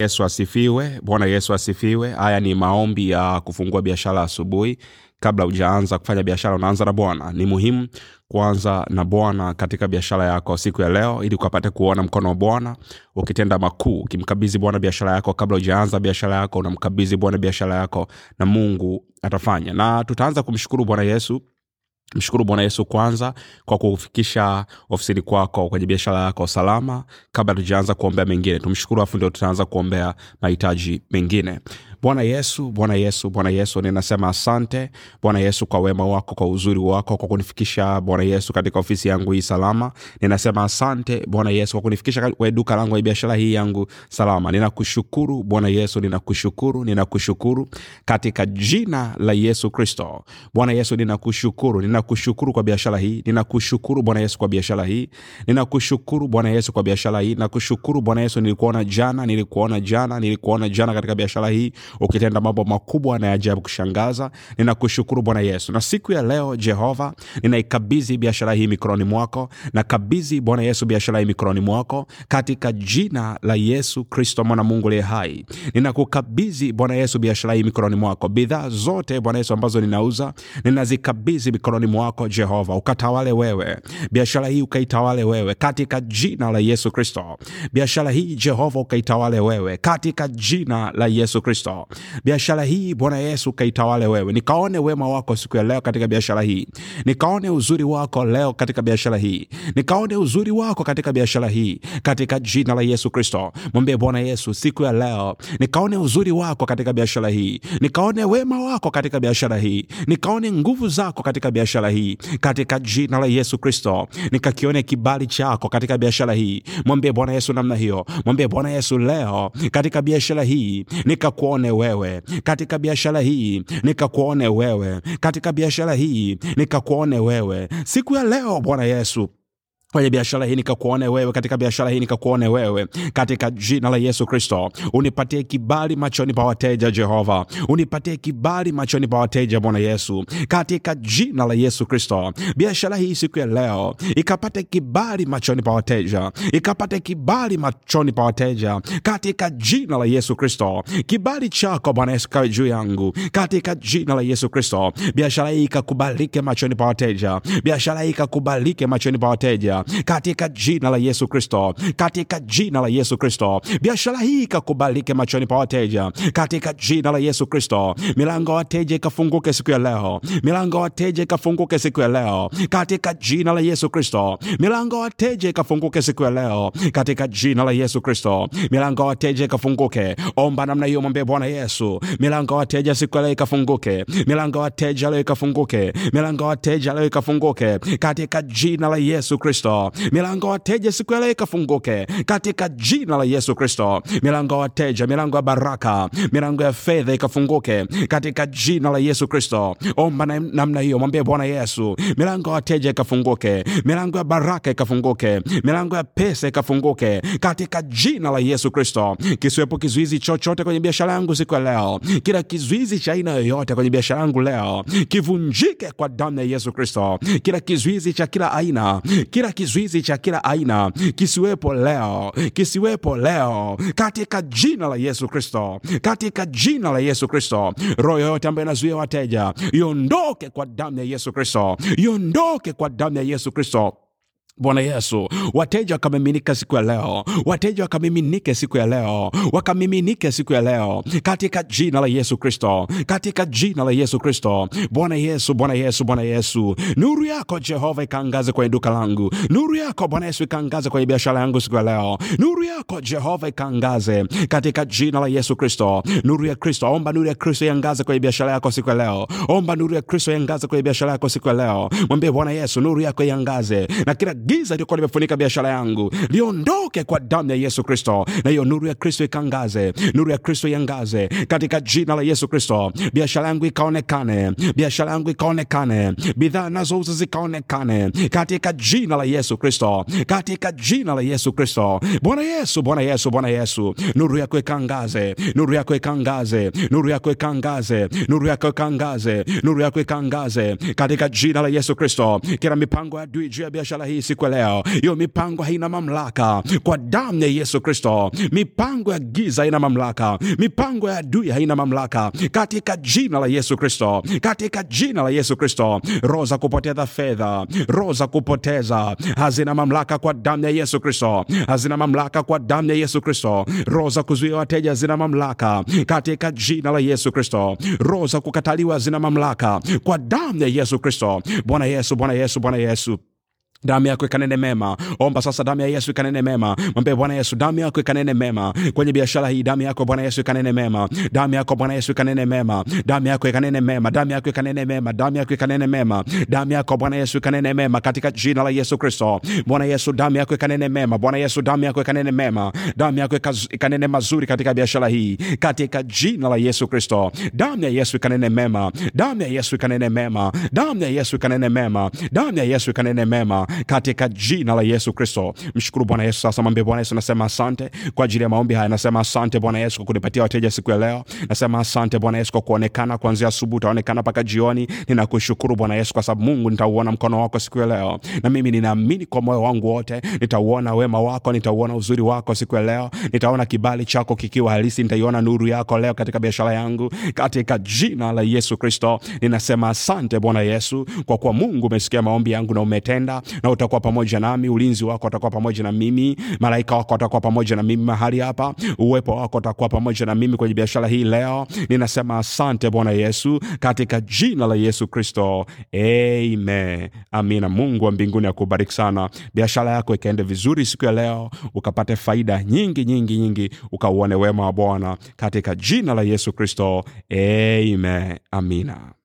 Yesu asifiwe. Bwana Yesu asifiwe. Haya ni maombi ya kufungua biashara asubuhi. Kabla hujaanza kufanya biashara, unaanza na Bwana. Ni muhimu kuanza na Bwana katika biashara yako siku ya leo, ili ukapate kuona mkono wa Bwana ukitenda makuu. Ukimkabidhi Bwana biashara yako, kabla hujaanza biashara yako, unamkabidhi Bwana biashara yako na Mungu atafanya. Na tutaanza kumshukuru Bwana Yesu mshukuru bwana yesu kwanza kwa kufikisha ofisini kwako kwenye biashara yako salama kabla tujaanza kuombea mengine. Tumshukuru afu ndio tutaanza kuombea mahitaji mengine bwana yesu bwana yesu bwana yesu ninasema asante bwana yesu kwa wema wako kwa uzuri wako kwa kunifikisha bwana yesu katika ofisi yangu hii salama ninasema asante bwana yesu kwa kunifikisha kwenye duka langu ya biashara hii yangu salama ninakushukuru bwana yesu ninakushukuru ninakushukuru katika jina la yesu kristo bwana yesu ninakushukuru ninakushukuru kwa biashara hii ninakushukuru bwana yesu kwa biashara hii ninakushukuru bwana yesu kwa biashara hii nakushukuru bwana yesu nilikuona jana nilikuona jana nilikuona jana katika biashara hii ukitenda mambo makubwa na ya kushangaza. Ninakushukuru bwana yesu. Na siku ya leo jehova ninaikabidhi biashara hii mikononi mwako. Nakabidhi bwana yesu biashara hii mikononi mwako katika jina la yesu kristo mwana mungu liye hai. Ninakukabidhi bwana yesu biashara hii mikononi mwako. Bidhaa zote bwana yesu ambazo ninauza ninazikabidhi mikononi mwako jehova. Ukatawale wewe. Biashara hii ukaitawale wewe katika jina la yesu kristo. Biashara hii jehova ukaitawale wewe katika jina la yesu kristo biashara hii bwana yesu kaitawale wewe. Nikaone wema wako siku ya leo katika biashara hii. Nikaone uzuri wako leo katika biashara hii. Nikaone uzuri wako katika biashara hii. Katika jina la yesu kristo. Mwambie bwana yesu siku ya leo. Nikaone uzuri wako katika biashara hii. Nikaone wema wako katika biashara hii. Nikaone nguvu zako katika biashara hii. Katika jina la yesu kristo. Nikakione kibali chako katika biashara hii. Mwambie bwana yesu namna hiyo. Mwambie bwana yesu leo katika biashara hii. Nikakuone wewe katika biashara hii nikakuone wewe. Katika biashara hii nikakuone wewe. Siku ya leo bwana yesu kwenye biashara hii nikakuone wewe katika biashara hii nikakuone wewe katika jina la yesu kristo. Unipatie kibali machoni pa wateja jehova. Unipatie kibali machoni pa wateja bwana yesu katika jina la yesu kristo. Biashara hii siku ya leo ikapate kibali machoni pa wateja ikapate kibali machoni pa wateja katika jina la yesu kristo. Kibali chako bwana yesu kawe juu yangu katika jina la yesu kristo. Biashara hii ikakubalike machoni pa wateja biashara hii ikakubalike machoni pa wateja katika jina la yesu kristo katika jina la yesu kristo. Biashara hii ikakubalike machoni pa wateja katika jina la yesu kristo. Milango wateja ikafunguke siku ya leo. Milango wateja ikafunguke siku ya leo katika jina la yesu kristo. Milango wateja ikafunguke siku ya leo katika jina la yesu kristo. Milango wateja ikafunguke. Omba namna hiyo mwambie bwana yesu. Milango ya wateja siku ya leo ikafunguke. Milango ya wateja leo ikafunguke. Milango ya wateja leo ikafunguke. Katika jina la yesu kristo milango ya wateja siku ya leo ikafunguke. Katika jina la yesu kristo. Milango ya wateja milango ya baraka milango ya fedha ikafunguke. Katika jina la yesu kristo. Omba na- namna hiyo mwambie bwana yesu. Milango ya wateja ikafunguke. Milango ya baraka ikafunguke. Milango ya pesa ikafunguke. Katika jina la yesu kristo. Kisiwepo kizuizi chochote kwenye biashara yangu siku ya leo. Kila kizuizi cha aina yoyote kwenye biashara yangu leo. Kivunjike kwa damu ya yesu kristo. Kila kizuizi cha kila aina kila kizuizi cha kila aina kisiwepo leo kisiwepo leo katika jina la yesu kristo katika jina la yesu kristo. Roho yoyote ambayo inazuia wateja iondoke kwa damu ya yesu kristo iondoke kwa damu ya yesu kristo bwana yesu wateja wakamiminika siku ya leo. Wateja wakamiminike siku ya leo. Wakamiminike siku ya leo. Katika jina la yesu kristo. Katika jina la yesu kristo. Bwana yesu bwana yesu bwana yesu. Nuru yako jehova ikaangaze kwenye duka langu. Nuru yako bwana yesu ikaangaze kwenye biashara yangu siku ya leo. Nuru yako jehova ikaangaze katika jina la yesu kristo. Nuru ya kristo omba nuru ya kristo iangaze kwenye biashara yako siku ya leo. Omba nuru ya kristo iangaze kwenye biashara yako siku ya leo. Mwambie bwana yesu nuru yako iangaze na kila giza lilikuwa limefunika biashara yangu. Liondoke kwa damu ya yesu kristo na hiyo nuru ya kristo ikangaze nuru ya kristo iangaze katika jina la yesu kristo. Biashara yangu ikaonekane biashara yangu ikaonekane bidhaa nazouza zikaonekane katika jina la yesu kristo katika jina la yesu kristo. Bwana yesu bwana yesu bwana yesu nuru yako ikangaze nuru yako ikangaze nuru yako ikangaze nuru yako ikangaze nuru yako ikangaze katika jina la yesu kristo. Kila mipango ya adui juu ya biashara hii siku ya leo. Hiyo mipango haina mamlaka. Kwa damu ya yesu kristo mipango ya giza haina mamlaka. Mipango ya adui haina mamlaka. Katika jina la yesu kristo katika jina la yesu kristo roho za kupoteza fedha roho za kupoteza hazina mamlaka kwa damu ya yesu kristo. Hazina mamlaka kwa damu ya yesu kristo. Roho za kuzuia wateja zina mamlaka. Katika jina la yesu kristo roho za kukataliwa zina mamlaka. Kwa damu ya yesu kristo. Bwana yesu bwana yesu bwana yesu damu yako ikanene mema omba sasa damu ya yesu ikanene mema mwambie bwana yesu damu yako ikanene mema kwenye biashara hii damu yako bwana yesu ikanene mema damu yako bwana yesu ikanene mema damu yako ikanene mema damu yako ikanene mema damu yako ikanene mema damu yako bwana yesu ikanene mema katika jina la yesu kristo bwana yesu damu yako ikanene mema bwana yesu damu yako ikanene mema damu yako ikanene mazuri katika biashara hii katika jina la yesu kristo damu ya yesu ikanene mema damu ya yesu ikanene mema damu ya yesu ikanene mema damu ya yesu ikanene mema katika jina la yesu kristo. Mshukuru bwana yesu. Sasa mwambie bwana yesu nasema asante kwa ajili ya maombi haya. Nasema asante bwana yesu kwa kunipatia wateja siku ya leo. Nasema asante bwana yesu kwa kuonekana kuanzia asubuhi utaonekana mpaka jioni. Ninakushukuru bwana yesu kwa sababu mungu nitauona mkono wako siku ya leo. Na mimi ninaamini kwa moyo wangu wote nitauona wema wako nitauona uzuri wako siku ya leo. Nitaona kibali chako kikiwa halisi nitaiona nuru yako leo katika biashara yangu. Katika jina la yesu kristo ninasema asante bwana yesu kwa kuwa mungu umesikia maombi yangu na umetenda na utakuwa pamoja nami ulinzi wako utakuwa pamoja na mimi malaika wako watakuwa pamoja na mimi mahali hapa uwepo wako utakuwa pamoja na mimi kwenye biashara hii leo. Ninasema asante bwana yesu katika jina la yesu kristo. Amen. Amina. Mungu wa mbinguni akubariki sana. Biashara yako ikaende vizuri siku ya leo ukapate faida nyingi nyingi nyingi ukauone wema wa bwana katika jina la yesu kristo. Amen. Amina